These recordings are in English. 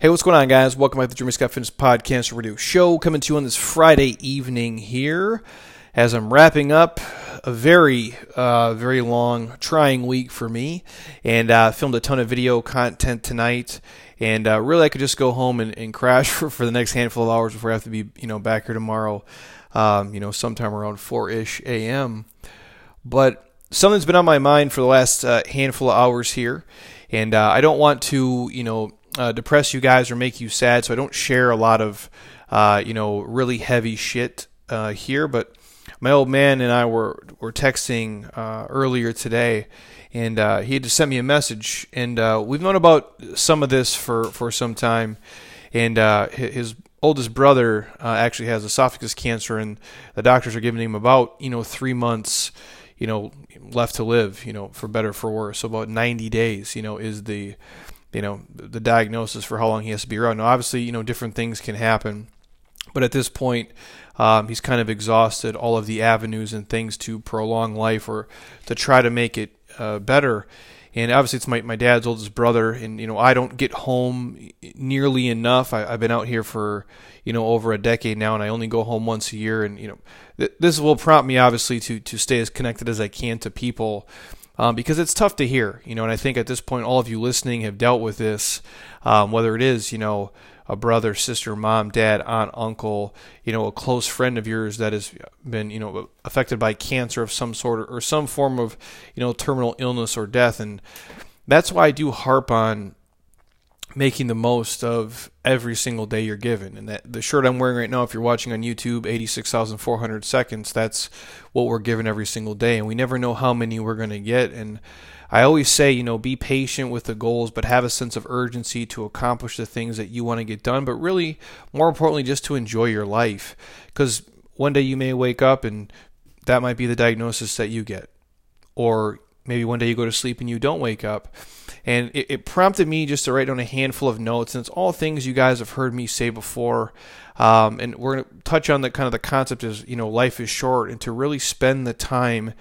Hey, what's going on, guys? Welcome back to the Jeremy Scott Fitness Podcast Radio Show, coming to you on this Friday evening here as I'm wrapping up a very, uh, very long, trying week for me, and uh, filmed a ton of video content tonight. And uh, really, I could just go home and, and crash for, for the next handful of hours before I have to be, you know, back here tomorrow, um, you know, sometime around 4 ish a.m. But something's been on my mind for the last uh, handful of hours here, and uh, I don't want to, you know, uh, depress you guys or make you sad, so I don't share a lot of, uh, you know, really heavy shit uh, here. But my old man and I were were texting uh, earlier today, and uh, he had just sent me a message, and uh, we've known about some of this for for some time, and his oldest brother actually has esophagus cancer, and the doctors are giving him about you know three months you know left to live you know for better for worse so about 90 days you know is the you know the diagnosis for how long he has to be around. Now, obviously, you know different things can happen, but at this point, um, he's kind of exhausted all of the avenues and things to prolong life or to try to make it uh, better. And obviously, it's my, my dad's oldest brother, and you know I don't get home nearly enough. I, have been out here for you know over a decade now, and I only go home once a year. And you know th- this will prompt me obviously to to stay as connected as I can to people um, because it's tough to hear, you know. And I think at this point, all of you listening have dealt with this, um, whether it is, you know, a brother, sister, mom, dad, aunt, uncle, you know, a close friend of yours that has been, you know, affected by cancer of some sort or some form of, you know, terminal illness or death. And that's why I do harp on making the most of every single day you're given. And that the shirt I'm wearing right now, if you're watching on YouTube, 86,400 seconds, that's what we're given every single day. And we never know how many we're going to get. And I always say, you know, be patient with the goals, but have a sense of urgency to accomplish the things that you want to get done. But really, more importantly, just to enjoy your life. Because one day you may wake up and that might be the diagnosis that you get. Or maybe one day you go to sleep and you don't wake up and it, it, prompted me just to write down a handful of notes. And it's all things you guys have heard me say before. Um, and we're going to touch on the kind of the concept is you know life is short, and to really spend the time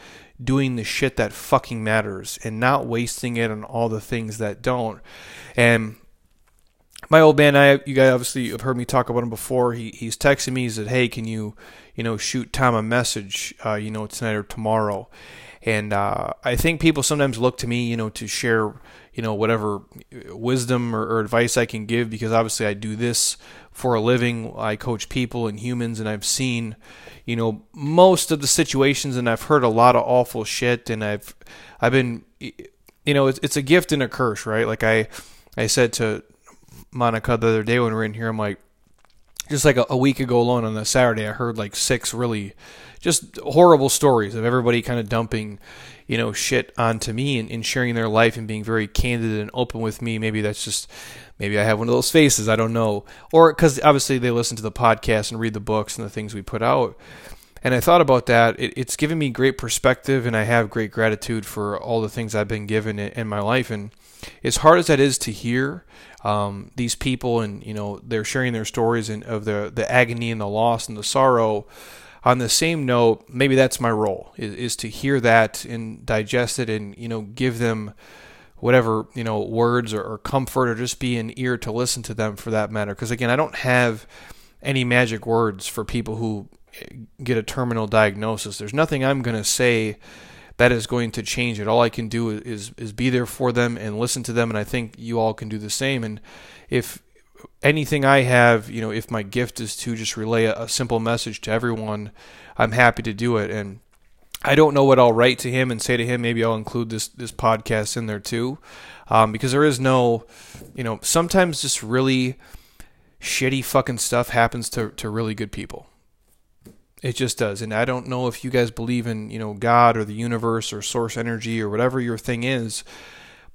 doing the shit that fucking matters and not wasting it on all the things that don't. And my old man, I you guys obviously have heard me talk about him before. He he's texting me. He said, "Hey, can you, you know, shoot Tom a message, uh, you know, tonight or tomorrow?" And uh, I think people sometimes look to me, you know, to share, you know, whatever wisdom or, or, advice I can give because obviously I do this for a living. I coach people and humans, and I've seen, you know, most of the situations, and I've heard a lot of awful shit, and I've, I've been, you know, it's, it's a gift and a curse, right? Like I, I said to Monica the other day when we were in here, I'm like, just like a, a week ago alone on a Saturday, I heard like six really just horrible stories of everybody kind of dumping, you know, shit onto me and, and sharing their life and being very candid and open with me. Maybe that's just, maybe I have one of those faces. I don't know. Or because obviously they listen to the podcast and read the books and the things we put out. And I thought about that. It, it's given me great perspective, and I have great gratitude for all the things I've been given in, in my life. And as hard as that is to hear, um, these people and you know they're sharing their stories and of the the agony and the loss and the sorrow on the same note, maybe that's my role is, is to hear that and digest it and you know give them whatever you know words or, or comfort or just be an ear to listen to them for that matter. Because again, I don't have any magic words for people who eh, get a terminal diagnosis. There's nothing I'm going to say that is going to change it. All I can do is is be there for them and listen to them, and I think you all can do the same. And if anything I have, you know, if my gift is to just relay a, a, simple message to everyone, I'm happy to do it. And I don't know what I'll write to him and say to him. Maybe I'll include this this podcast in there too, um, because there is no, you know, sometimes just really shitty fucking stuff happens to to really good people. It just does, and I don't know if you guys believe in you know God or the universe or source energy or whatever your thing is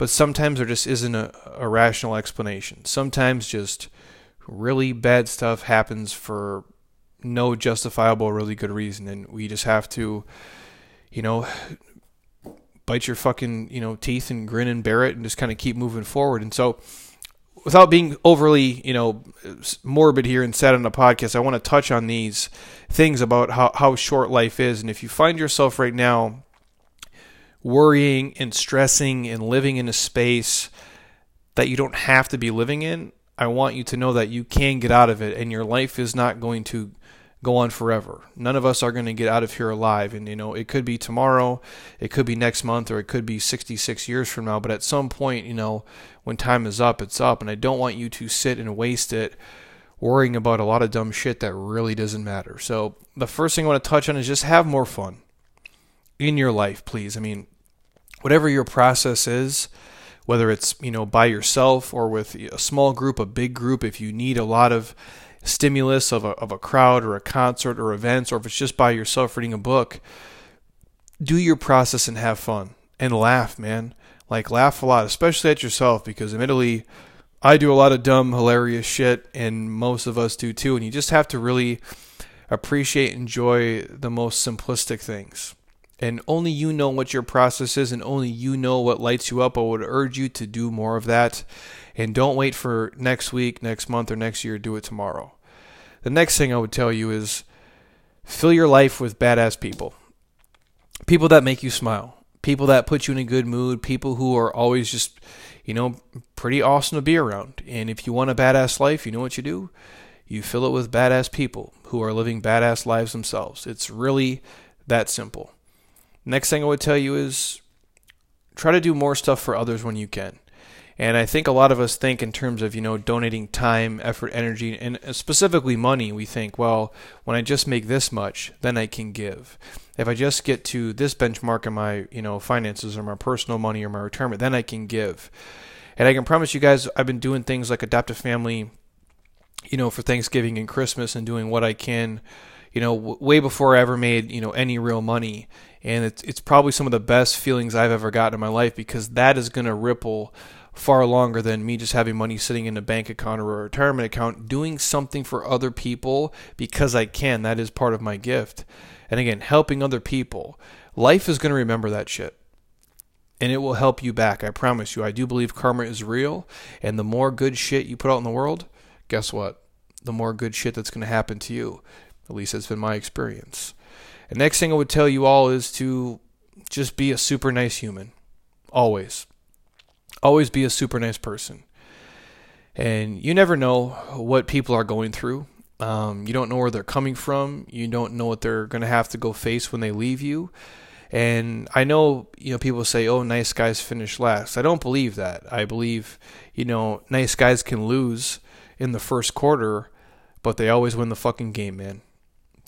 but sometimes there just isn't a, a rational explanation. Sometimes just really bad stuff happens for no justifiable, really good reason, and we just have to, you know, bite your fucking you know teeth and grin and bear it, and just kind of keep moving forward. And so, without being overly you know morbid here and sad on the podcast, I want to touch on these things about how how short life is, and if you find yourself right now worrying and stressing and living in a space that you don't have to be living in, I want you to know that you can get out of it and your life is not going to go on forever. None of us are going to get out of here alive. And, you know, it could be tomorrow, it could be next month, or it could be 66 years from now. But at some point, you know, when time is up, it's up. And I don't want you to sit and waste it worrying about a lot of dumb shit that really doesn't matter. So, the first thing I want to touch on is just have more fun in your life, please. I mean, whatever your process is, whether it's, you know, by yourself or with a small group, a big group, if you need a lot of stimulus of a, of a crowd or a concert or events, or if it's just by yourself reading a book, do your process and have fun and laugh, man. Like, laugh a lot, especially at yourself, because admittedly, I do a lot of dumb, hilarious shit, and most of us do too. And you just have to really appreciate, enjoy the most simplistic things. And only you know what your process is, and only you know what lights you up. I would urge you to do more of that and don't wait for next week, next month, or next year. Do it tomorrow. The next thing I would tell you is fill your life with badass people. People that make you smile. People that put you in a good mood. People who are always just, you know, pretty awesome to be around. And if you want a badass life, you know what you do? You fill it with badass people who are living badass lives themselves. It's really that simple. Next thing I would tell you is try to do more stuff for others when you can. And I think a lot of us think in terms of, you know, donating time, effort, energy, and specifically money. We think, well, when I just make this much, then I can give. If I just get to this benchmark in my, you know, finances or my personal money or my retirement, then I can give. And I can promise you guys, I've been doing things like adopt a family, you know, for Thanksgiving and Christmas and doing what I can, you know, way before I ever made, you know, any real money. And it's, it's probably some of the best feelings I've ever gotten in my life because that is going to ripple far longer than me just having money sitting in a bank account or a retirement account, doing something for other people because I can. That is part of my gift. And again, helping other people. Life is going to remember that shit. And it will help you back. I promise you. I do believe karma is real. And the more good shit you put out in the world, guess what? The more good shit that's going to happen to you. At least that's been my experience. And next thing I would tell you all is to just be a super nice human. Always. Always be a super nice person. And you never know what people are going through. Um, you don't know where they're coming from. You don't know what they're going to have to go face when they leave you. And I know, you know, people say, "Oh, nice guys finish last." I don't believe that. I believe, you know, nice guys can lose in the first quarter, but they always win the fucking game, man.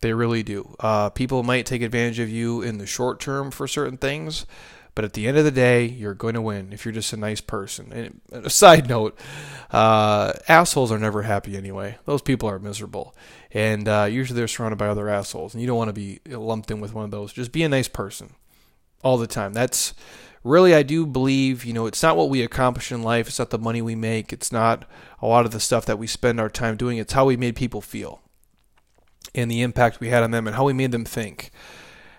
They really do. Uh, people might take advantage of you in the short term for certain things, but at the end of the day, you're going to win if you're just a nice person. And a side note, uh, assholes are never happy anyway. Those people are miserable. And uh, usually they're surrounded by other assholes. And you don't want to be lumped in with one of those. Just be a nice person all the time. That's really, I do believe, you know, it's not what we accomplish in life. It's not the money we make. It's not a lot of the stuff that we spend our time doing. It's how we made people feel and the impact we had on them and how we made them think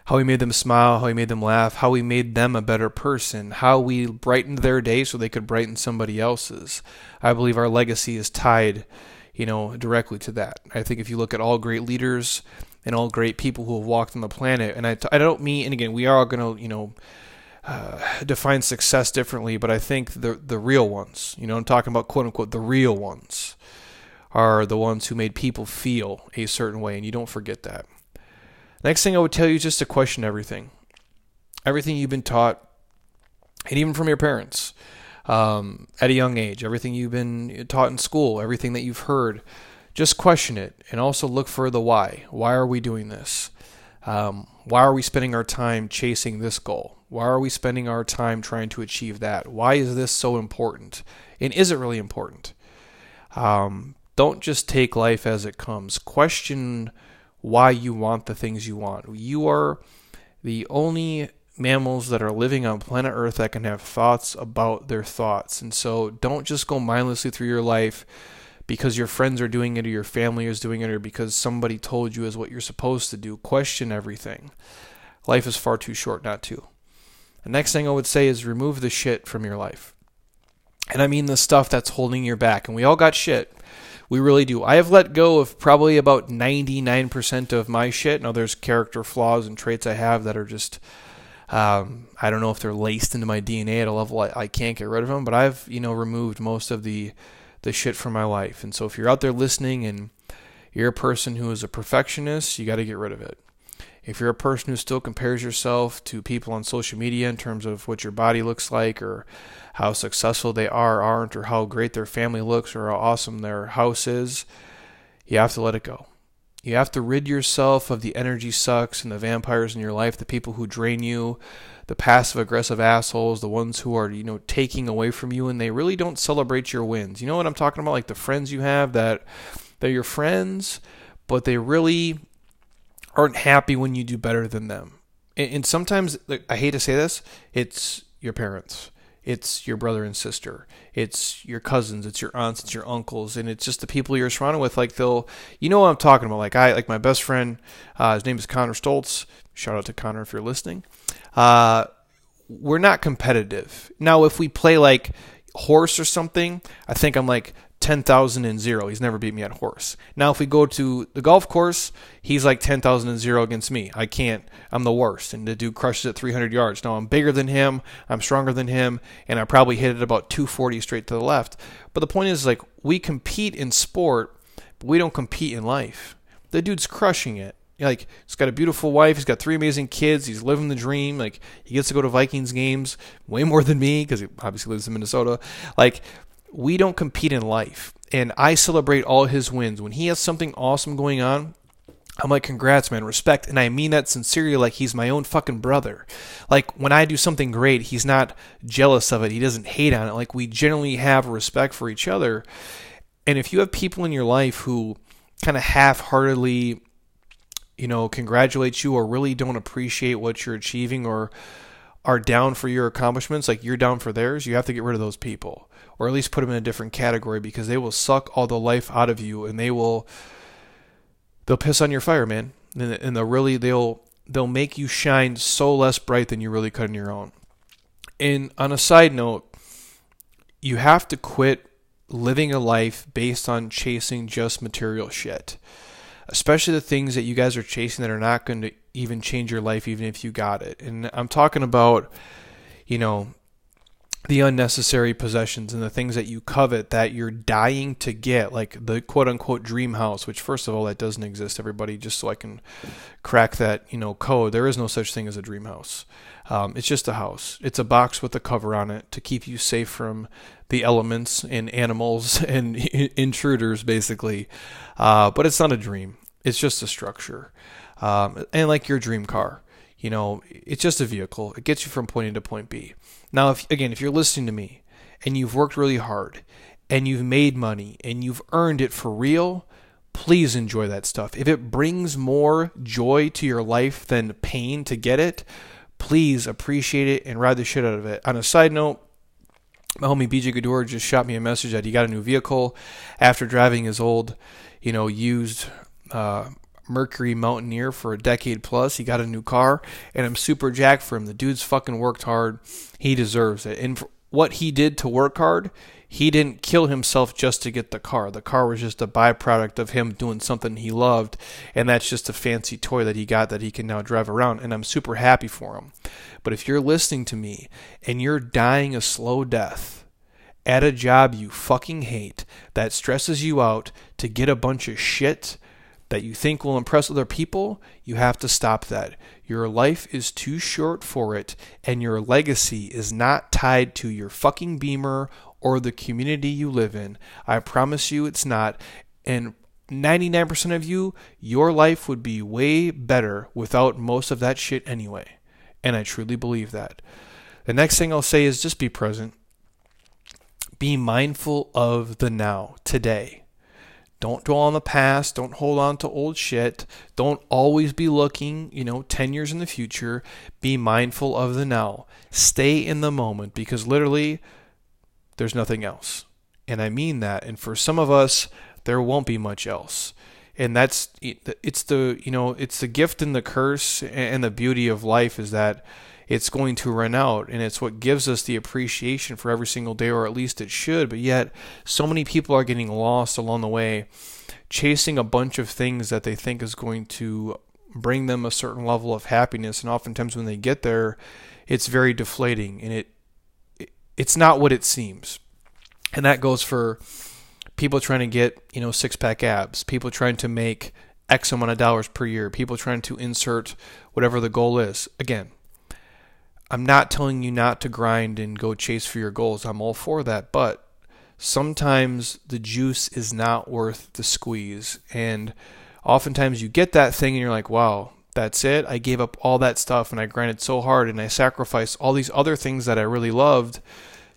how we made them smile, how we made them laugh, how we made them a better person, how we brightened their day so they could brighten somebody else's. I believe our legacy is tied, you know, directly to that. I think if you look at all great leaders and all great people who have walked on the planet, and I, I don't mean, and again, we are all going to, you know, uh, define success differently, but I think the the real ones, you know, I'm talking about quote unquote the real ones, are the ones who made people feel a certain way, and you don't forget that. Next thing I would tell you is just to question everything. Everything you've been taught, and even from your parents um, at a young age, everything you've been taught in school, everything that you've heard, just question it and also look for the why. Why are we doing this? Um, why are we spending our time chasing this goal? Why are we spending our time trying to achieve that? Why is this so important? And is it really important? Um, don't just take life as it comes. Question why you want the things you want. You are the only mammals that are living on planet Earth that can have thoughts about their thoughts. And so don't just go mindlessly through your life because your friends are doing it or your family is doing it or because somebody told you is what you're supposed to do. Question everything. Life is far too short not to. The next thing I would say is remove the shit from your life. And I mean the stuff that's holding you back. And we all got shit. We really do. I have let go of probably about 99% of my shit. Now, there's character flaws and traits I have that are just, um, I don't know if they're laced into my DNA at a level I, I can't get rid of them, but I've, you know, removed most of the, the shit from my life. And so if you're out there listening and you're a person who is a perfectionist, you got to get rid of it. If you're a person who still compares yourself to people on social media in terms of what your body looks like or how successful they are, aren't, or how great their family looks or how awesome their house is, you have to let it go. You have to rid yourself of the energy sucks and the vampires in your life, the people who drain you, the passive aggressive assholes, the ones who are, you know, taking away from you and they really don't celebrate your wins. You know what I'm talking about? Like the friends you have that they're your friends, but they really aren't happy when you do better than them. And, sometimes, I hate to say this, it's your parents it's your brother and sister, it's your cousins, it's your aunts, it's your uncles, and it's just the people you're surrounded with. Like they'll, you know what I'm talking about. Like I, like my best friend, uh, his name is Connor Stoltz. Shout out to Connor if you're listening. Uh, we're not competitive. Now, if we play like horse or something, I think I'm like 10,000 and 0. He's never beat me at horse. Now, if we go to the golf course, he's like 10,000 and 0 against me. I can't. I'm the worst. And the dude crushes at 300 yards. Now, I'm bigger than him. I'm stronger than him. And I probably hit it about 240 straight to the left. But the point is, like, we compete in sport, but we don't compete in life. The dude's crushing it. Like he's got a beautiful wife, he's got three amazing kids, he's living the dream. Like he gets to go to Vikings games way more than me because he obviously lives in Minnesota. Like we don't compete in life. And I celebrate all his wins. When he has something awesome going on, I'm like, congrats, man, respect. And I mean that sincerely, like he's my own fucking brother. Like when I do something great, he's not jealous of it. He doesn't hate on it. Like we generally have respect for each other. And if you have people in your life who kind of half heartedly, you know, congratulate you or really don't appreciate what you're achieving or are down for your accomplishments, like you're down for theirs, you have to get rid of those people or at least put them in a different category because they will suck all the life out of you and they will they'll piss on your fire, man. And, they'll really they'll they'll make you shine so less bright than you really could on your own. And on a side note, you have to quit living a life based on chasing just material shit. Especially the things that you guys are chasing that are not going to even change your life even if you got it. And I'm talking about you know, the unnecessary possessions and the things that you covet that you're dying to get, like the quote unquote dream house, which first of all that doesn't exist, everybody, just so I can crack that, you know, code. There is no such thing as a dream house. Um, it's just a house. It's a box with a cover on it to keep you safe from the elements and animals and intruders, basically. Uh, but it's not a dream. It's just a structure. Um, and like your dream car, you know, it's just a vehicle. It gets you from point A to point B. Now, if again, if you're listening to me and you've worked really hard and you've made money and you've earned it for real, please enjoy that stuff. If it brings more joy to your life than pain to get it, please appreciate it and ride the shit out of it. On a side note, my homie BJ Gaddour just shot me a message that he got a new vehicle after driving his old, you know, used uh, Mercury Mountaineer for a decade plus. He got a new car, and I'm super jacked for him. The dude's fucking worked hard. He deserves it. And what he did to work hard, he didn't kill himself just to get the car. The car was just a byproduct of him doing something he loved, and that's just a fancy toy that he got that he can now drive around. And I'm super happy for him. But if you're listening to me and you're dying a slow death, at a job you fucking hate that stresses you out to get a bunch of shit that you think will impress other people, you have to stop that. Your life is too short for it, and your legacy is not tied to your fucking beamer or the community you live in. I promise you it's not. And 99% of you, your life would be way better without most of that shit anyway. And I truly believe that. The next thing I'll say is just be present. Be mindful of the now, today. Don't dwell on the past. Don't hold on to old shit. Don't always be looking, you know, 10 years in the future. Be mindful of the now. Stay in the moment because literally there's nothing else. And I mean that. And for some of us, there won't be much else. And that's it's the, you know, it's the gift and the curse and the beauty of life is that it's going to run out and it's what gives us the appreciation for every single day or at least it should but yet so many people are getting lost along the way chasing a bunch of things that they think is going to bring them a certain level of happiness and oftentimes when they get there it's very deflating and it, it it's not what it seems and that goes for people trying to get, you know, six pack abs, people trying to make X amount of dollars per year, people trying to insert whatever the goal is. Again, I'm not telling you not to grind and go chase for your goals. I'm all for that. But sometimes the juice is not worth the squeeze. And oftentimes you get that thing and you're like, wow, that's it. I gave up all that stuff and I grinded so hard and I sacrificed all these other things that I really loved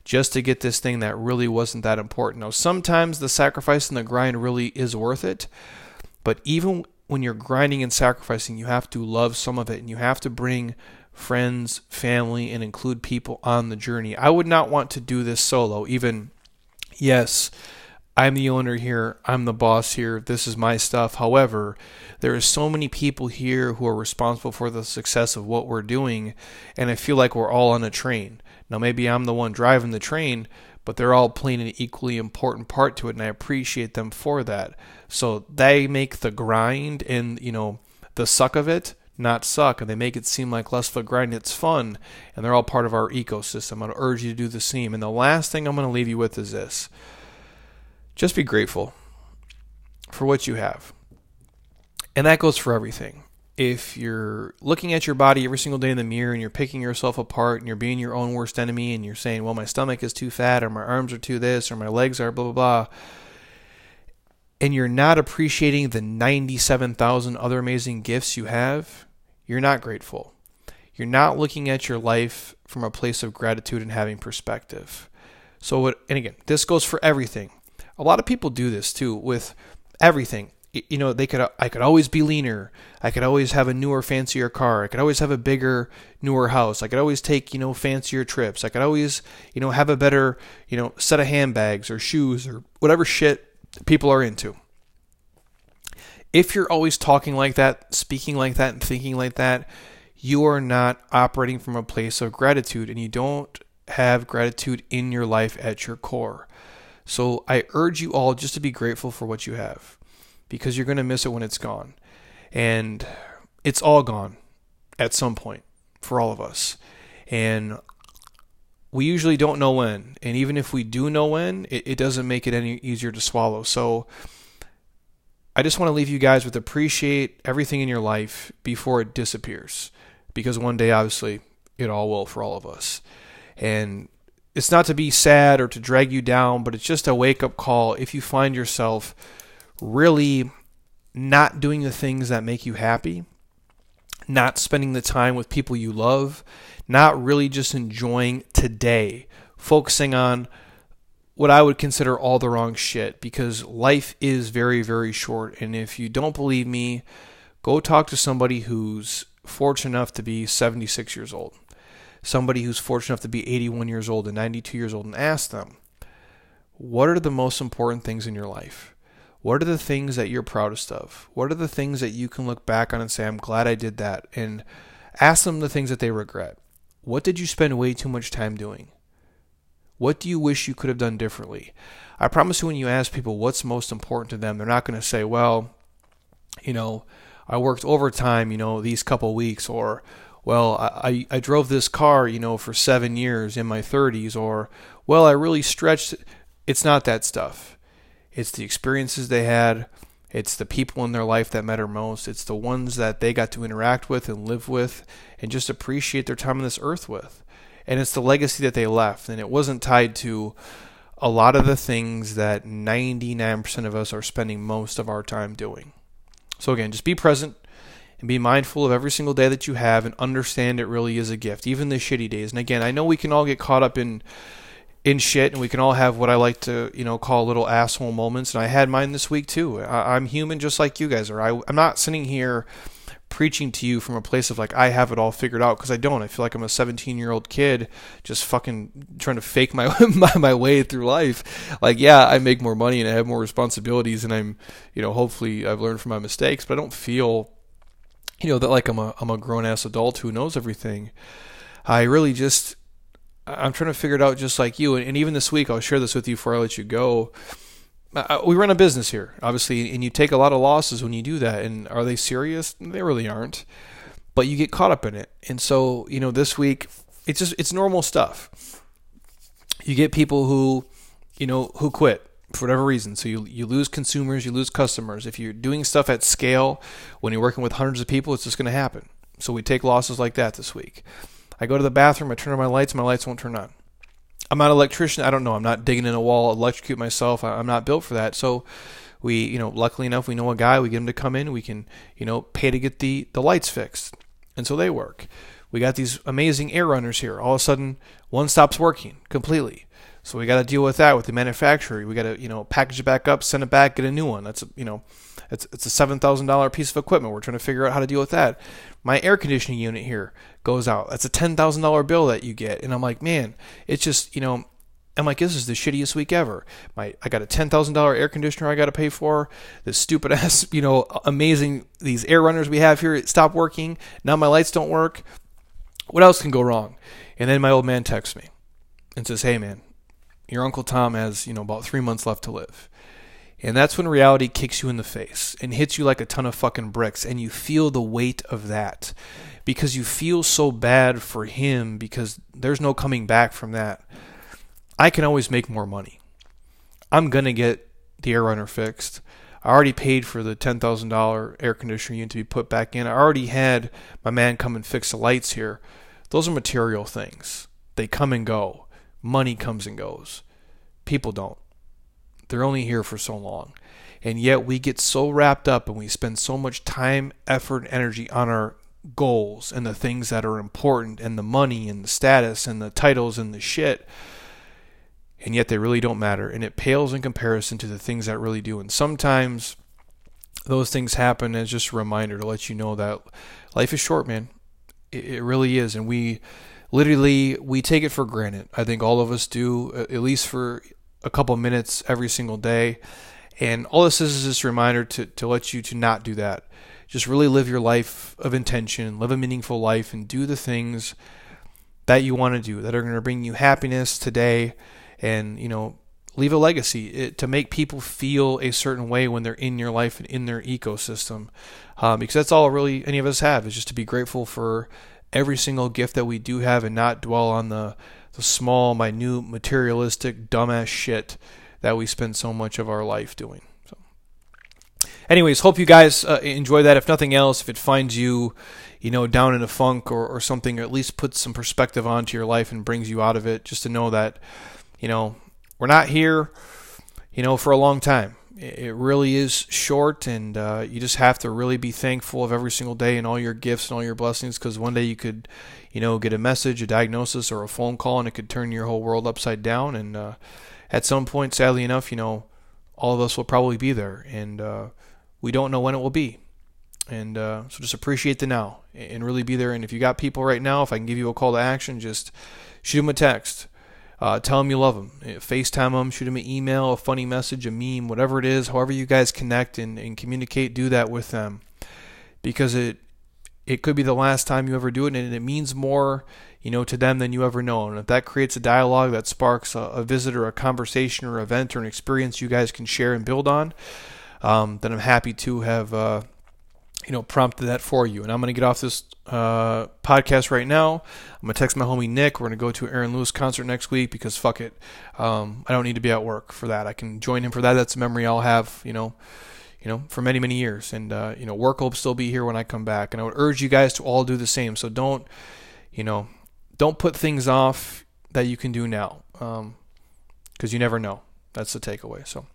just to get this thing that really wasn't that important. Now, sometimes the sacrifice and the grind really is worth it. But even when you're grinding and sacrificing, you have to love some of it and you have to bring friends, family, and include people on the journey. I would not want to do this solo, even, yes, I'm the owner here, I'm the boss here, this is my stuff. However, there are so many people here who are responsible for the success of what we're doing, and I feel like we're all on a train. Now, maybe I'm the one driving the train, but they're all playing an equally important part to it, and I appreciate them for that. So they make the grind and, you know, the suck of it not suck and they make it seem like less of a grind. It's fun and they're all part of our ecosystem. To urge you to do the same. And the last thing I'm going to leave you with is this just be grateful for what you have. And that goes for everything. If you're looking at your body every single day in the mirror and you're picking yourself apart and you're being your own worst enemy and you're saying, well, my stomach is too fat or my arms are too this or my legs are blah, blah, blah and you're not appreciating the 97,000 other amazing gifts you have, you're not grateful. You're not looking at your life from a place of gratitude and having perspective. So, what, and again, this goes for everything. A lot of people do this too with everything. You know, they could I could always be leaner. I could always have a newer, fancier car. I could always have a bigger, newer house. I could always take, you know, fancier trips. I could always, you know, have a better, you know, set of handbags or shoes or whatever shit people are into if you're always talking like that, speaking like that, and thinking like that, you are not operating from a place of gratitude and you don't have gratitude in your life at your core. So I urge you all just to be grateful for what you have because you're going to miss it when it's gone. And it's all gone at some point for all of us. And we usually don't know when. And even if we do know when, it, it doesn't make it any easier to swallow. So I just want to leave you guys with appreciate everything in your life before it disappears. Because one day, obviously, it all will for all of us. And it's not to be sad or to drag you down, but it's just a wake up call if you find yourself really not doing the things that make you happy, not spending the time with people you love, not really just enjoying today, focusing on what I would consider all the wrong shit because life is very, very short. And if you don't believe me, go talk to somebody who's fortunate enough to be 76 years old, somebody who's fortunate enough to be 81 years old and 92 years old, and ask them, what are the most important things in your life? What are the things that you're proudest of? What are the things that you can look back on and say, I'm glad I did that? And ask them the things that they regret. What did you spend way too much time doing? What do you wish you could have done differently? I promise you, when you ask people what's most important to them, they're not going to say, well, you know, I worked overtime, you know, these couple weeks, or, well, I, I drove this car, you know, for seven years in my 30s, or, well, I really stretched. It's not that stuff. It's the experiences they had. It's the people in their life that matter most. It's the ones that they got to interact with and live with and just appreciate their time on this earth with and it's the legacy that they left. And it wasn't tied to a lot of the things that 99% of us are spending most of our time doing. So, again, just be present and be mindful of every single day that you have and understand it really is a gift, even the shitty days. And again, I know we can all get caught up in in shit and we can all have what I like to, you know, call little asshole moments. And I had mine this week too. I, am human just like you guys are. I, I'm not sitting here preaching to you from a place of like I have it all figured out because I don't. I feel like I'm a 17 year old kid just fucking trying to fake my, my my way through life. Like yeah, I make more money and I have more responsibilities and I'm you know hopefully I've learned from my mistakes, but I don't feel you know that like I'm a I'm a grown ass adult who knows everything. I really just I'm trying to figure it out just like you. And, and even this week, I'll share this with you before I let you go. Uh, uh, we run a business here, obviously, and you take a lot of losses when you do that. And are they serious? They really aren't. But you get caught up in it. And so, you know, this week, it's just, it's normal stuff. You get people who, you know, who quit for whatever reason. So you you lose consumers, you lose customers. If you're doing stuff at scale, when you're working with hundreds of people, it's just going to happen. So we take losses like that this week. I go to the bathroom, I turn on my lights, my lights won't turn on. I'm not an electrician. I don't know. I'm not digging in a wall, electrocute myself. I'm not built for that. So we, you know, luckily enough, we know a guy. We get him to come in. We can, you know, pay to get the the lights fixed, and so they work. We got these amazing air runners here. All of a sudden, one stops working completely. So we got to deal with that with the manufacturer. We got to, you know, package it back up, send it back, get a new one. That's, you know, it's it's a seven thousand dollar piece of equipment. We're trying to figure out how to deal with that. My air conditioning unit here goes out. That's a ten thousand dollar bill that you get, and I'm like, man, it's just, you know, I'm like, this is the shittiest week ever. My I got a ten thousand dollar air conditioner I got to pay for. This stupid ass, you know, amazing these air runners we have here stop working. Now my lights don't work. What else can go wrong? And then my old man texts me and says, "Hey man, your Uncle Tom has, you know, about three months left to live. And that's when reality kicks you in the face and hits you like a ton of fucking bricks, and you feel the weight of that because you feel so bad for him because there's no coming back from that. I can always make more money. I'm going to get the air runner fixed. I already paid for the $10,000 air conditioner unit to be put back in. I already had my man come and fix the lights here. Those are material things, they come and go money comes and goes. People don't. They're only here for so long. And yet we get so wrapped up and we spend so much time, effort, and energy on our goals and the things that are important and the money and the status and the titles and the shit. And yet they really don't matter. And it pales in comparison to the things that really do. And sometimes those things happen as just a reminder to let you know that life is short, man. It, really is. And we literally we take it for granted. I think all of us do, uh, at least for a couple minutes every single day. And all this is is just a reminder to, to let you to not do that. Just really live your life of intention, live a meaningful life, and do the things that you want to do that are going to bring you happiness today and, you know, leave a legacy it, to make people feel a certain way when they're in your life and in their ecosystem. Um, because that's all really any of us have is just to be grateful for every single gift that we do have and not dwell on the, the small, minute, materialistic, dumbass shit that we spend so much of our life doing. Anyways, hope you guys uh, enjoy that. If nothing else, if it finds you, you know, down in a funk or, or something, or at least puts some perspective onto your life and brings you out of it, just to know that, you know, we're not here, you know, for a long time it really is short, and uh, you just have to really be thankful of every single day and all your gifts and all your blessings. Because one day you could, you know, get a message, a diagnosis, or a phone call, and it could turn your whole world upside down. And uh, at some point, sadly enough, you know, all of us will probably be there, and uh, we don't know when it will be. And uh, so just appreciate the now and really be there. And if you got people right now, if I can give you a call to action, just shoot them a text uh, tell them you love them. FaceTime them, shoot them an email, a funny message, a meme, whatever it is. However you guys connect and, and communicate, do that with them because it it could be the last time you ever do it, and it means more, you know, to them than you ever know. And if that creates a dialogue that sparks a, a visit or a conversation or event or an experience you guys can share and build on, um, then I'm happy to have. Uh, you know, prompted that for you. And I'm going to get off this uh, podcast right now. I'm going to text my homie Nick. We're going to go to an Aaron Lewis concert next week because fuck it. Um, I don't need to be at work for that. I can join him for that. That's a memory I'll have, you know, you know, for many, many years. And, uh, you know, work will still be here when I come back. And I would urge you guys to all do the same. So don't, you know, don't put things off that you can do now because um, you never know. That's the takeaway. So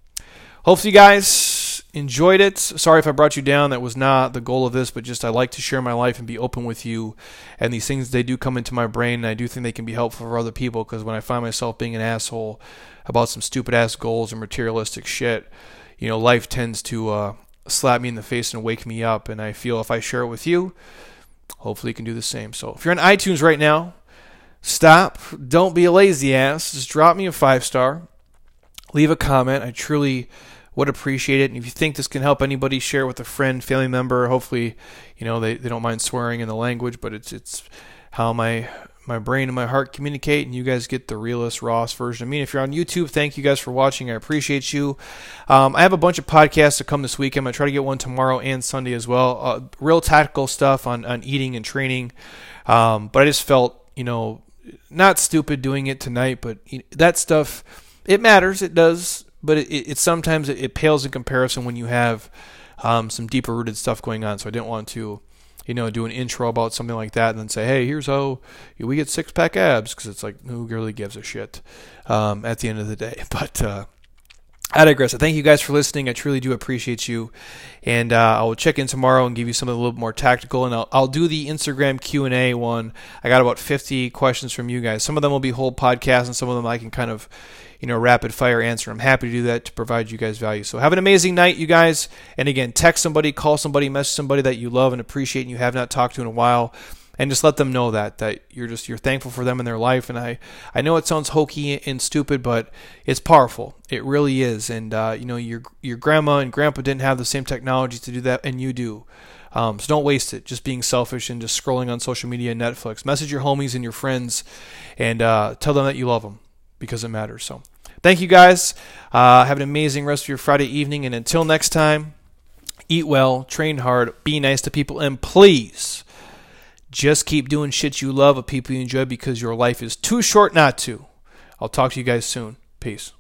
hopefully, you guys enjoyed it. Sorry if I brought you down. That was not the goal of this, but just I like to share my life and be open with you. And these things they do come into my brain, and I do think they can be helpful for other people. Because when I find myself being an asshole about some stupid ass goals or materialistic shit, you know, life tends to uh, slap me in the face and wake me up. And I feel if I share it with you, hopefully you can do the same. So if you're on iTunes right now, stop. Don't be a lazy ass. Just drop me a five star. Leave a comment. I truly would appreciate it. And if you think this can help anybody, share with a friend, family member. Hopefully, you know they, they don't mind swearing in the language, but it's it's how my my brain and my heart communicate, and you guys get the realest, rawest version of me. if you're on YouTube, thank you guys for watching. I appreciate you. Um, I have a bunch of podcasts to come this week. I'm gonna try to get one tomorrow and Sunday as well. Uh, real tactical stuff on on eating and training. Um, but I just felt, you know, not stupid doing it tonight, but that stuff it matters. It does but it, it sometimes it, it, pales in comparison when you have um, some deeper rooted stuff going on. So I didn't want to, you know, do an intro about something like that and then say, hey, here's how we get six pack abs because it's like who really gives a shit um, at the end of the day. But uh, I digress. Thank you guys for listening. I truly do appreciate you, and uh, I will check in tomorrow and give you something a little more tactical. And I'll, I'll do the Instagram Q and A one. I got about fifty questions from you guys. Some of them will be whole podcasts, and some of them I can kind of, you know, rapid fire answer. I'm happy to do that to provide you guys value. So have an amazing night, you guys. And again, text somebody, call somebody, message somebody that you love and appreciate, and you have not talked to in a while and just let them know that that you're just you're thankful for them in their life. And i i know it sounds hokey and stupid but it's powerful. It really is. And uh, you know your your grandma and grandpa didn't have the same technology to do that and you do. Um, so don't waste it. Just being selfish and just scrolling on social media and netflix. Message your homies and your friends and uh, tell them that you love them because it matters. So thank you guys. Uh, have an amazing rest of your friday evening. And until next time eat well train hard be nice to people and please just keep doing shit you love with people you enjoy because your life is too short not to. I'll talk to you guys soon. Peace.